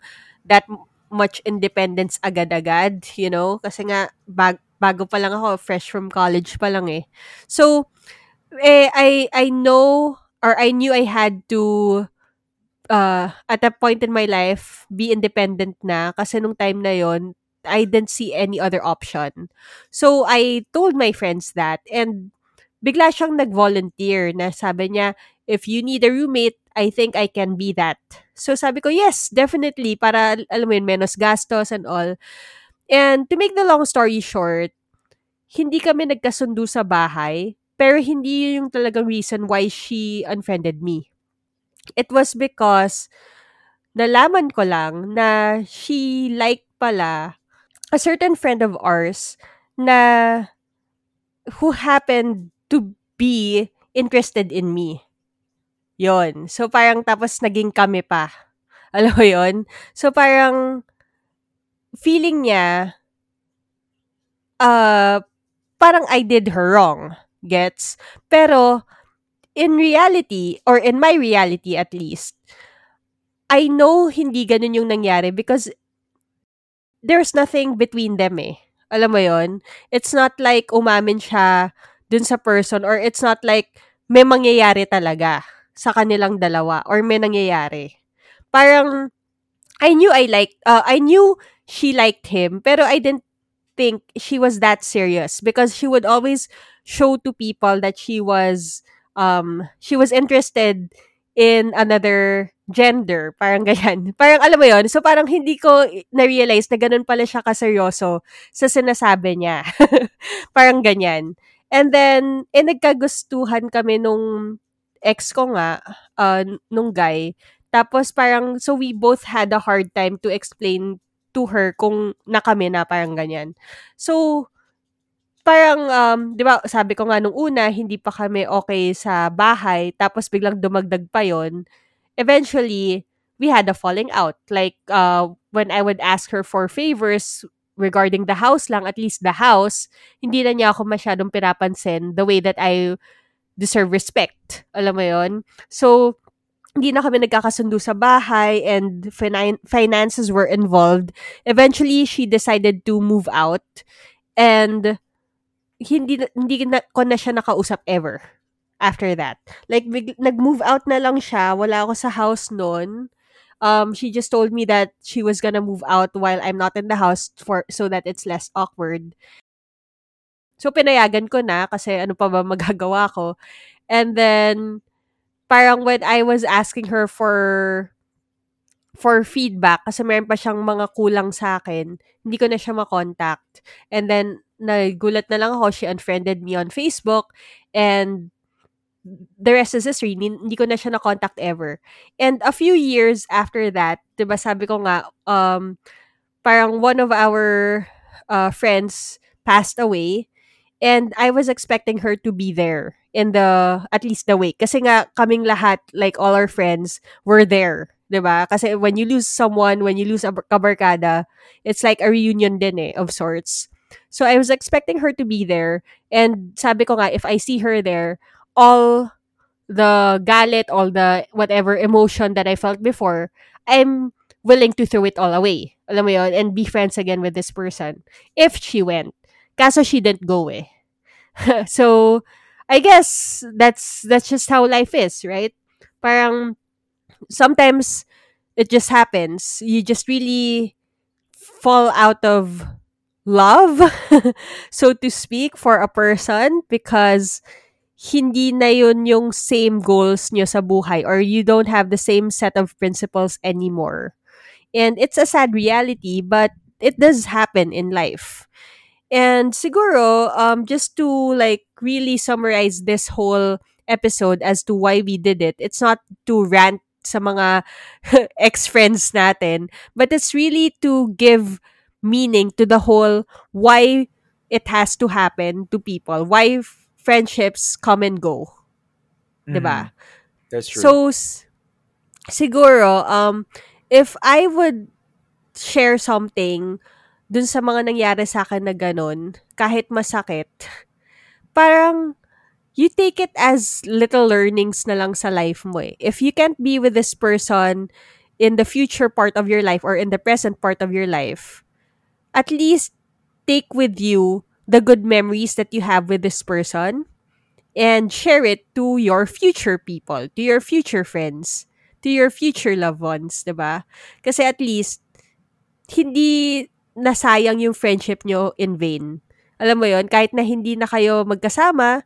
that much independence agad-agad, you know? Kasi nga bag, bago pa lang ako, fresh from college pa lang eh. So eh I I know or I knew I had to uh, at a point in my life, be independent na. Kasi nung time na yon I didn't see any other option. So, I told my friends that. And bigla siyang nag-volunteer na sabi niya, if you need a roommate, I think I can be that. So, sabi ko, yes, definitely. Para, alam mo yun, menos gastos and all. And to make the long story short, hindi kami nagkasundo sa bahay. Pero hindi yun yung talagang reason why she unfriended me it was because nalaman ko lang na she liked pala a certain friend of ours na who happened to be interested in me. Yon. So, parang tapos naging kami pa. Alam mo yon? So, parang feeling niya uh, parang I did her wrong. Gets? Pero, in reality, or in my reality at least, I know hindi ganun yung nangyari because there's nothing between them eh. Alam mo yon? It's not like umamin siya dun sa person or it's not like may mangyayari talaga sa kanilang dalawa or may nangyayari. Parang I knew I liked uh, I knew she liked him pero I didn't think she was that serious because she would always show to people that she was um, she was interested in another gender. Parang ganyan. Parang alam mo yon So parang hindi ko na-realize na ganun pala siya kaseryoso sa sinasabi niya. parang ganyan. And then, eh, nagkagustuhan kami nung ex ko nga, uh, nung guy. Tapos parang, so we both had a hard time to explain to her kung na kami na parang ganyan. So, parang, um, 'di ba sabi ko nga nung una, hindi pa kami okay sa bahay, tapos biglang dumagdag pa yon eventually, we had a falling out. Like, uh, when I would ask her for favors regarding the house lang, at least the house, hindi na niya ako masyadong pinapansin the way that I deserve respect. Alam mo yon So, hindi na kami nagkakasundo sa bahay and finan- finances were involved. Eventually, she decided to move out and hindi hindi na, ko na siya nakausap ever after that. Like, big, nag-move out na lang siya. Wala ako sa house noon. Um, she just told me that she was gonna move out while I'm not in the house for so that it's less awkward. So, pinayagan ko na kasi ano pa ba magagawa ko. And then, parang when I was asking her for for feedback kasi meron pa siyang mga kulang sa akin, hindi ko na siya makontakt. And then, nagulat na lang ako, she unfriended me on Facebook and the rest is history. Hindi, ko na siya na-contact ever. And a few years after that, 'di ba sabi ko nga, um, parang one of our uh, friends passed away and I was expecting her to be there in the, at least the wake. Kasi nga, kaming lahat, like all our friends, were there. 'Di ba? Kasi when you lose someone, when you lose a bar- kabarkada, it's like a reunion din eh, of sorts. So I was expecting her to be there and sabi ko nga if I see her there, all the galit, all the whatever emotion that I felt before, I'm willing to throw it all away. Alam mo yun? And be friends again with this person. If she went. Kaso she didn't go eh. so, I guess that's that's just how life is, right? Parang sometimes it just happens. You just really fall out of love, so to speak, for a person because hindi na yun yung same goals nyo sa buhay or you don't have the same set of principles anymore. And it's a sad reality, but it does happen in life. And siguro, um, just to like really summarize this whole episode as to why we did it, it's not to rant sa mga ex-friends natin, but it's really to give meaning to the whole why it has to happen to people, why friendships come and go. Diba? That's true. So, s- siguro, um, if I would share something dun sa mga nangyari sa akin na ganun, kahit masakit, parang you take it as little learnings na lang sa life mo eh. If you can't be with this person in the future part of your life or in the present part of your life, at least take with you the good memories that you have with this person and share it to your future people, to your future friends, to your future loved ones, 'di ba? Kasi at least hindi nasayang yung friendship nyo in vain. Alam mo yon kahit na hindi na kayo magkasama,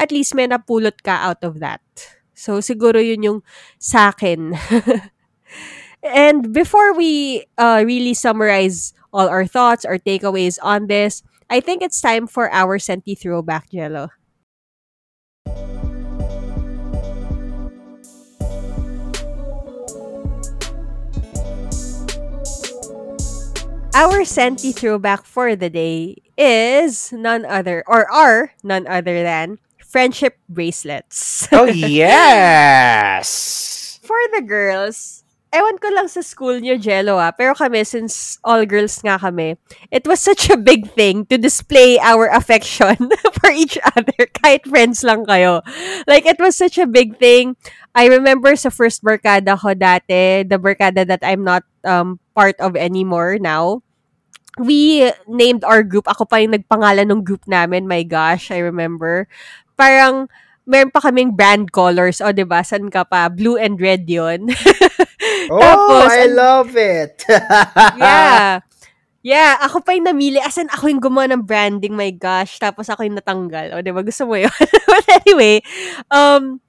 at least may napulot ka out of that. So, siguro yun yung sa akin. and before we uh, really summarize all our thoughts or takeaways on this, I think it's time for our Senti Throwback, Jello. Our Senti throwback for the day is none other, or are none other than friendship bracelets. oh yes. for the girls, ewan ko lang sa school niyo, Jello ah, pero kami, since all girls nga kami, it was such a big thing to display our affection for each other, kahit friends lang kayo. Like, it was such a big thing. I remember sa first barkada ko dati, the barkada that I'm not um, part of anymore now, we named our group. Ako pa yung nagpangalan ng group namin. My gosh, I remember. Parang, meron pa kaming brand colors. O, di ba? San ka pa? Blue and red yon Oh, Tapos, I love it. yeah. Yeah, ako pa yung namili. As in, ako yung gumawa ng branding, my gosh. Tapos ako yung natanggal. O, di ba? Gusto mo yun? But anyway, um,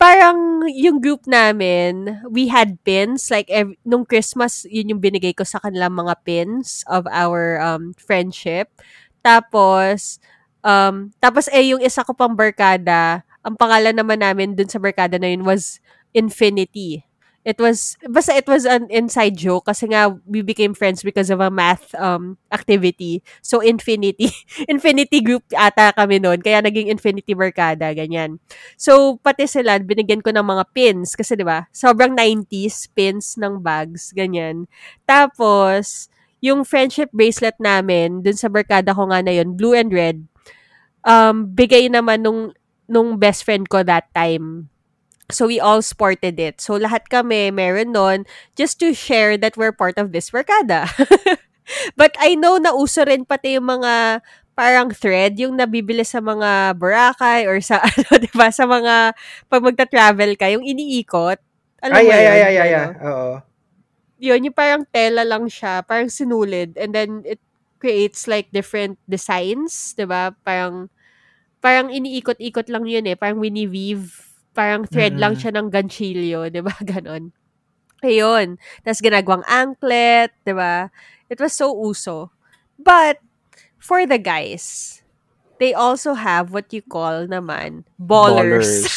parang yung group namin, we had pins. Like, ev- nung Christmas, yun yung binigay ko sa kanilang mga pins of our um, friendship. Tapos, um, tapos eh, yung isa ko pang barkada, ang pangalan naman namin dun sa barkada na yun was Infinity. It was basta it was an inside joke kasi nga we became friends because of a math um activity. So infinity infinity group ata kami noon kaya naging infinity barkada ganyan. So pati sila binigyan ko ng mga pins kasi 'di ba? Sobrang 90s pins ng bags ganyan. Tapos yung friendship bracelet namin dun sa barkada ko nga na yun, blue and red. Um bigay naman nung nung best friend ko that time. So we all sported it. So lahat kami meron nun just to share that we're part of this barkada. But I know na uso rin pati yung mga parang thread yung nabibili sa mga Boracay or sa ano, 'di ba, sa mga pag magta-travel ka, yung iniikot. Alam Ay, mo ay, yun? ay, ay, ay, Ano? ay. Oo. Yun, yung parang tela lang siya, parang sinulid and then it creates like different designs, 'di ba? Parang parang iniikot-ikot lang yun eh, parang wini-weave, parang thread lang Mm. siya ng ganchilyo, 'di ba? Ganon. Ayun. Tapos ginagawang anklet, 'di ba? It was so uso. But for the guys, they also have what you call naman ballers.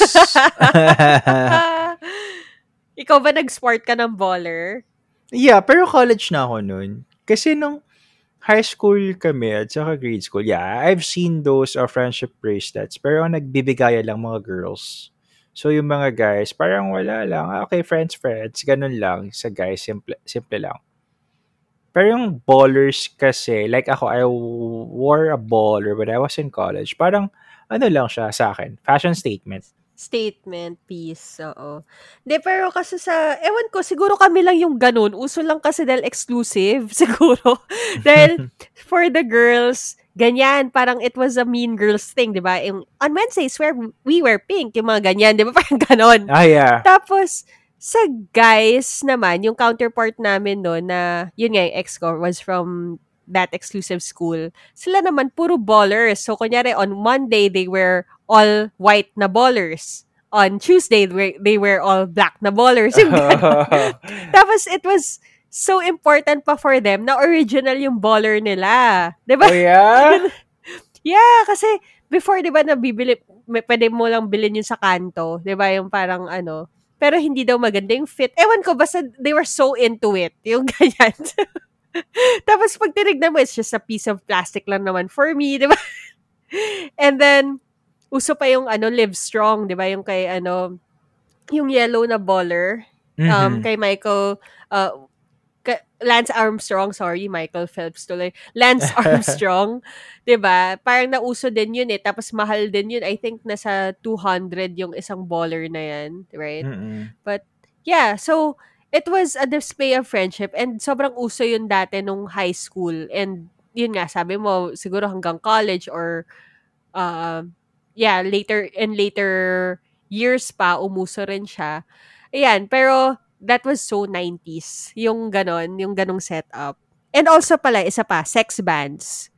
Ikaw ba nag-sport ka ng baller? yeah, pero college na ako nun. Kasi nung high school kami at saka grade school, yeah, I've seen those uh, friendship bracelets. Pero ang nagbibigaya lang mga girls. So yung mga guys, parang wala lang. Ah, Okay, friends, friends. Ganun lang. Sa guys, simple, simple lang. Pero yung ballers kasi, like ako, I wore a baller when I was in college. Parang, ano lang siya sa akin, fashion statement. Statement piece, oo. Hindi, pero kasi sa, ewan ko, siguro kami lang yung ganun. Uso lang kasi dahil exclusive, siguro. dahil for the girls, ganyan, parang it was a mean girls thing, di ba? Yung, on Wednesdays, where we wear pink, yung mga ganyan, di ba? Parang ganon. Ah, yeah. Tapos, sa guys naman, yung counterpart namin no, na, yun nga, yung ex ko was from that exclusive school. Sila naman, puro ballers. So, kunyari, on Monday, they wear all white na ballers. On Tuesday, they wear all black na ballers. Yung. Tapos, it was so important pa for them na original yung baller nila. Di ba? oh, yeah? Yeah, kasi before 'di ba nabibili may, pwede mo lang bilhin yun sa kanto, 'di ba? Yung parang ano, pero hindi daw maganda yung fit. Ewan ko basta they were so into it, yung ganyan. Tapos pag tinignan mo, it's just a piece of plastic lang naman for me, 'di ba? And then uso pa yung ano Live Strong, 'di ba? Yung kay ano yung yellow na baller um Mhm. kay Michael uh ka- Lance Armstrong, sorry, Michael Phelps tuloy. Lance Armstrong, 'di ba? Parang nauso din 'yun eh. Tapos mahal din 'yun. I think nasa 200 yung isang baller na 'yan, right? Mm-mm. Yeah, so it was a display of friendship and sobrang uso 'yun dati nung high school and yun nga sabi mo siguro hanggang college or uh, yeah, later and later years pa umuso rin siya. Ayan, pero that was so 90s. Yung ganon, yung ganong setup. And also pala, isa pa, sex bands.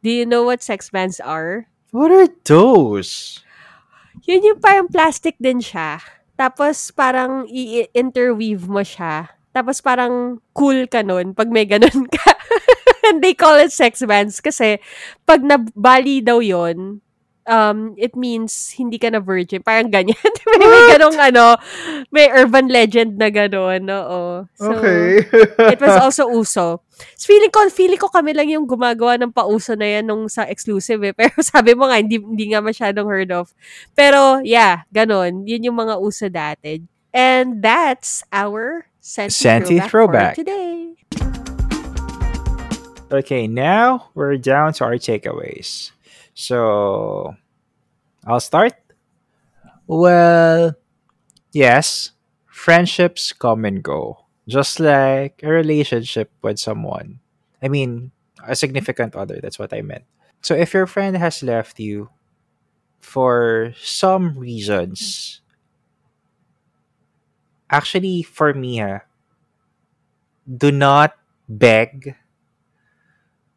Do you know what sex bands are? What are those? Yun yung parang plastic din siya. Tapos parang i-interweave mo siya. Tapos parang cool ka nun pag may ganun ka. And they call it sex bands kasi pag nabali daw yon um, it means hindi ka na virgin. Parang ganyan. may, may ganong ano, may urban legend na ganon. Oo. So, it was also uso. So, feeling ko, feeling ko kami lang yung gumagawa ng pauso na yan nung sa exclusive eh. Pero sabi mo nga, hindi, hindi nga masyadong heard of. Pero, yeah, ganon. Yun yung mga uso dati. And that's our Senti, Senti throwback, throwback. for today. Okay, now we're down to our takeaways. So, I'll start. Well, yes, friendships come and go, just like a relationship with someone. I mean, a significant other, that's what I meant. So, if your friend has left you for some reasons, actually, for me, ha, do not beg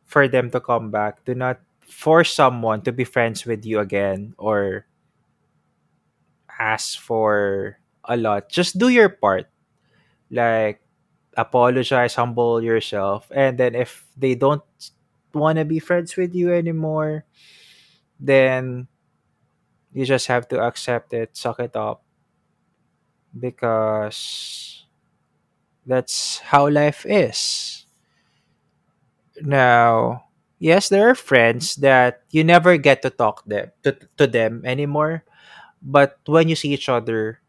for them to come back. Do not force someone to be friends with you again or ask for a lot. Just do your part. Like apologize, humble yourself, and then if they don't want to be friends with you anymore, then you just have to accept it, suck it up because That's how life is. Now, yes, there are friends that you never get to talk them to, to them anymore. But when you see each other,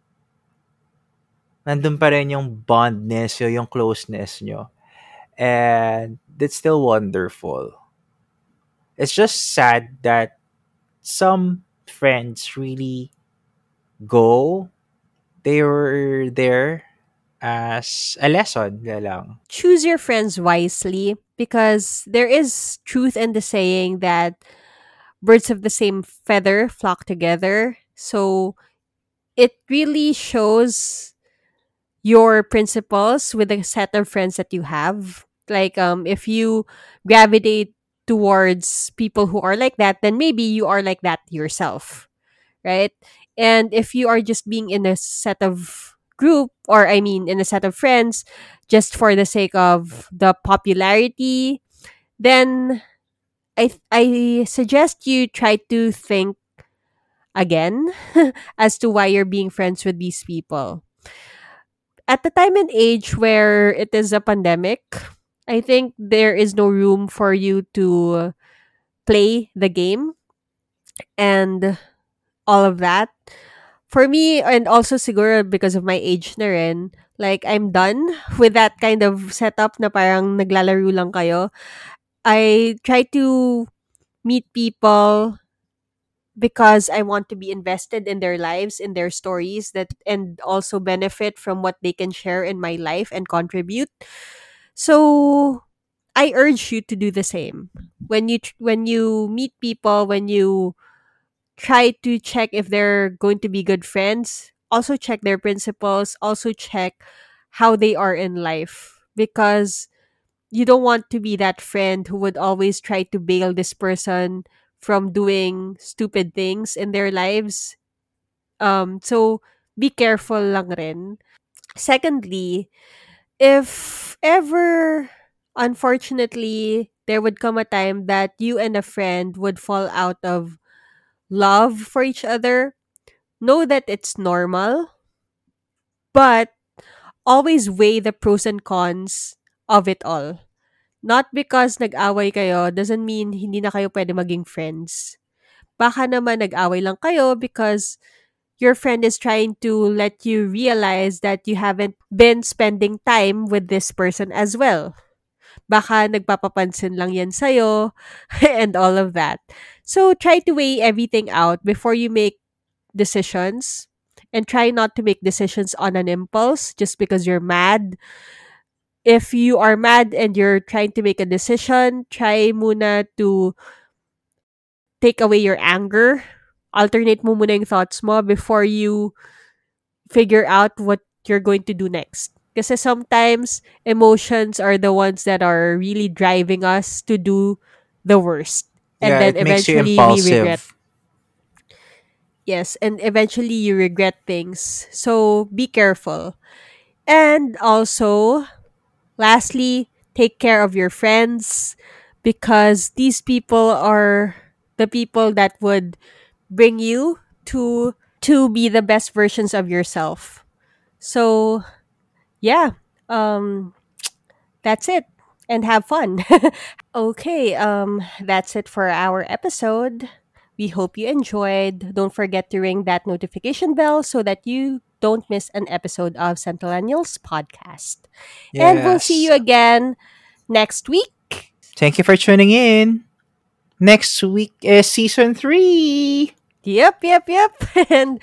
nandun pa rin yung bondness, yung closeness nyo. And it's still wonderful. It's just sad that some friends really go. They were there as a lesson na lang. Choose your friends wisely because there is truth in the saying that birds of the same feather flock together. So it really shows your principles with the set of friends that you have. Like um if you gravitate towards people who are like that, then maybe you are like that yourself, right? And if you are just being in a set of group or I mean in a set of friends just for the sake of the popularity, then I I suggest you try to think again as to why you're being friends with these people. At the time and age where it is a pandemic, I think there is no room for you to play the game and all of that. For me, and also siguro because of my age na rin, like I'm done with that kind of setup na parang naglalaro lang kayo. I try to meet people because I want to be invested in their lives, in their stories that and also benefit from what they can share in my life and contribute. So I urge you to do the same. When you when you meet people, when you try to check if they're going to be good friends, also check their principles, also check how they are in life because you don't want to be that friend who would always try to bail this person from doing stupid things in their lives. Um so be careful lang rin. Secondly, if ever unfortunately there would come a time that you and a friend would fall out of love for each other, know that it's normal, but always weigh the pros and cons of it all. Not because nag-away kayo doesn't mean hindi na kayo pwede maging friends. Baka naman nag-away lang kayo because your friend is trying to let you realize that you haven't been spending time with this person as well. Baka nagpapapansin lang yan sa'yo and all of that. So try to weigh everything out before you make decisions and try not to make decisions on an impulse just because you're mad. If you are mad and you're trying to make a decision, try muna to take away your anger. Alternate mo muna yung thoughts mo before you figure out what you're going to do next. Kasi sometimes emotions are the ones that are really driving us to do the worst. And yeah, then it makes you eventually we impulsive. regret. Yes, and eventually you regret things. So be careful. And also, lastly, take care of your friends because these people are the people that would bring you to to be the best versions of yourself. So, yeah. Um that's it and have fun. okay, um that's it for our episode. We hope you enjoyed. Don't forget to ring that notification bell so that you don't miss an episode of Centennials podcast. And we'll see you again next week. Thank you for tuning in. Next week is season three. Yep, yep, yep. And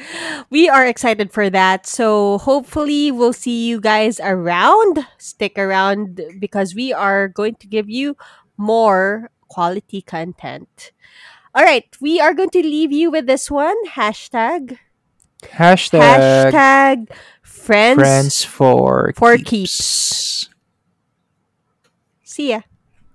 we are excited for that. So hopefully we'll see you guys around. Stick around because we are going to give you more quality content. All right, we are going to leave you with this one hashtag Hashtag, hashtag friends. friends for, for keeps. See ya.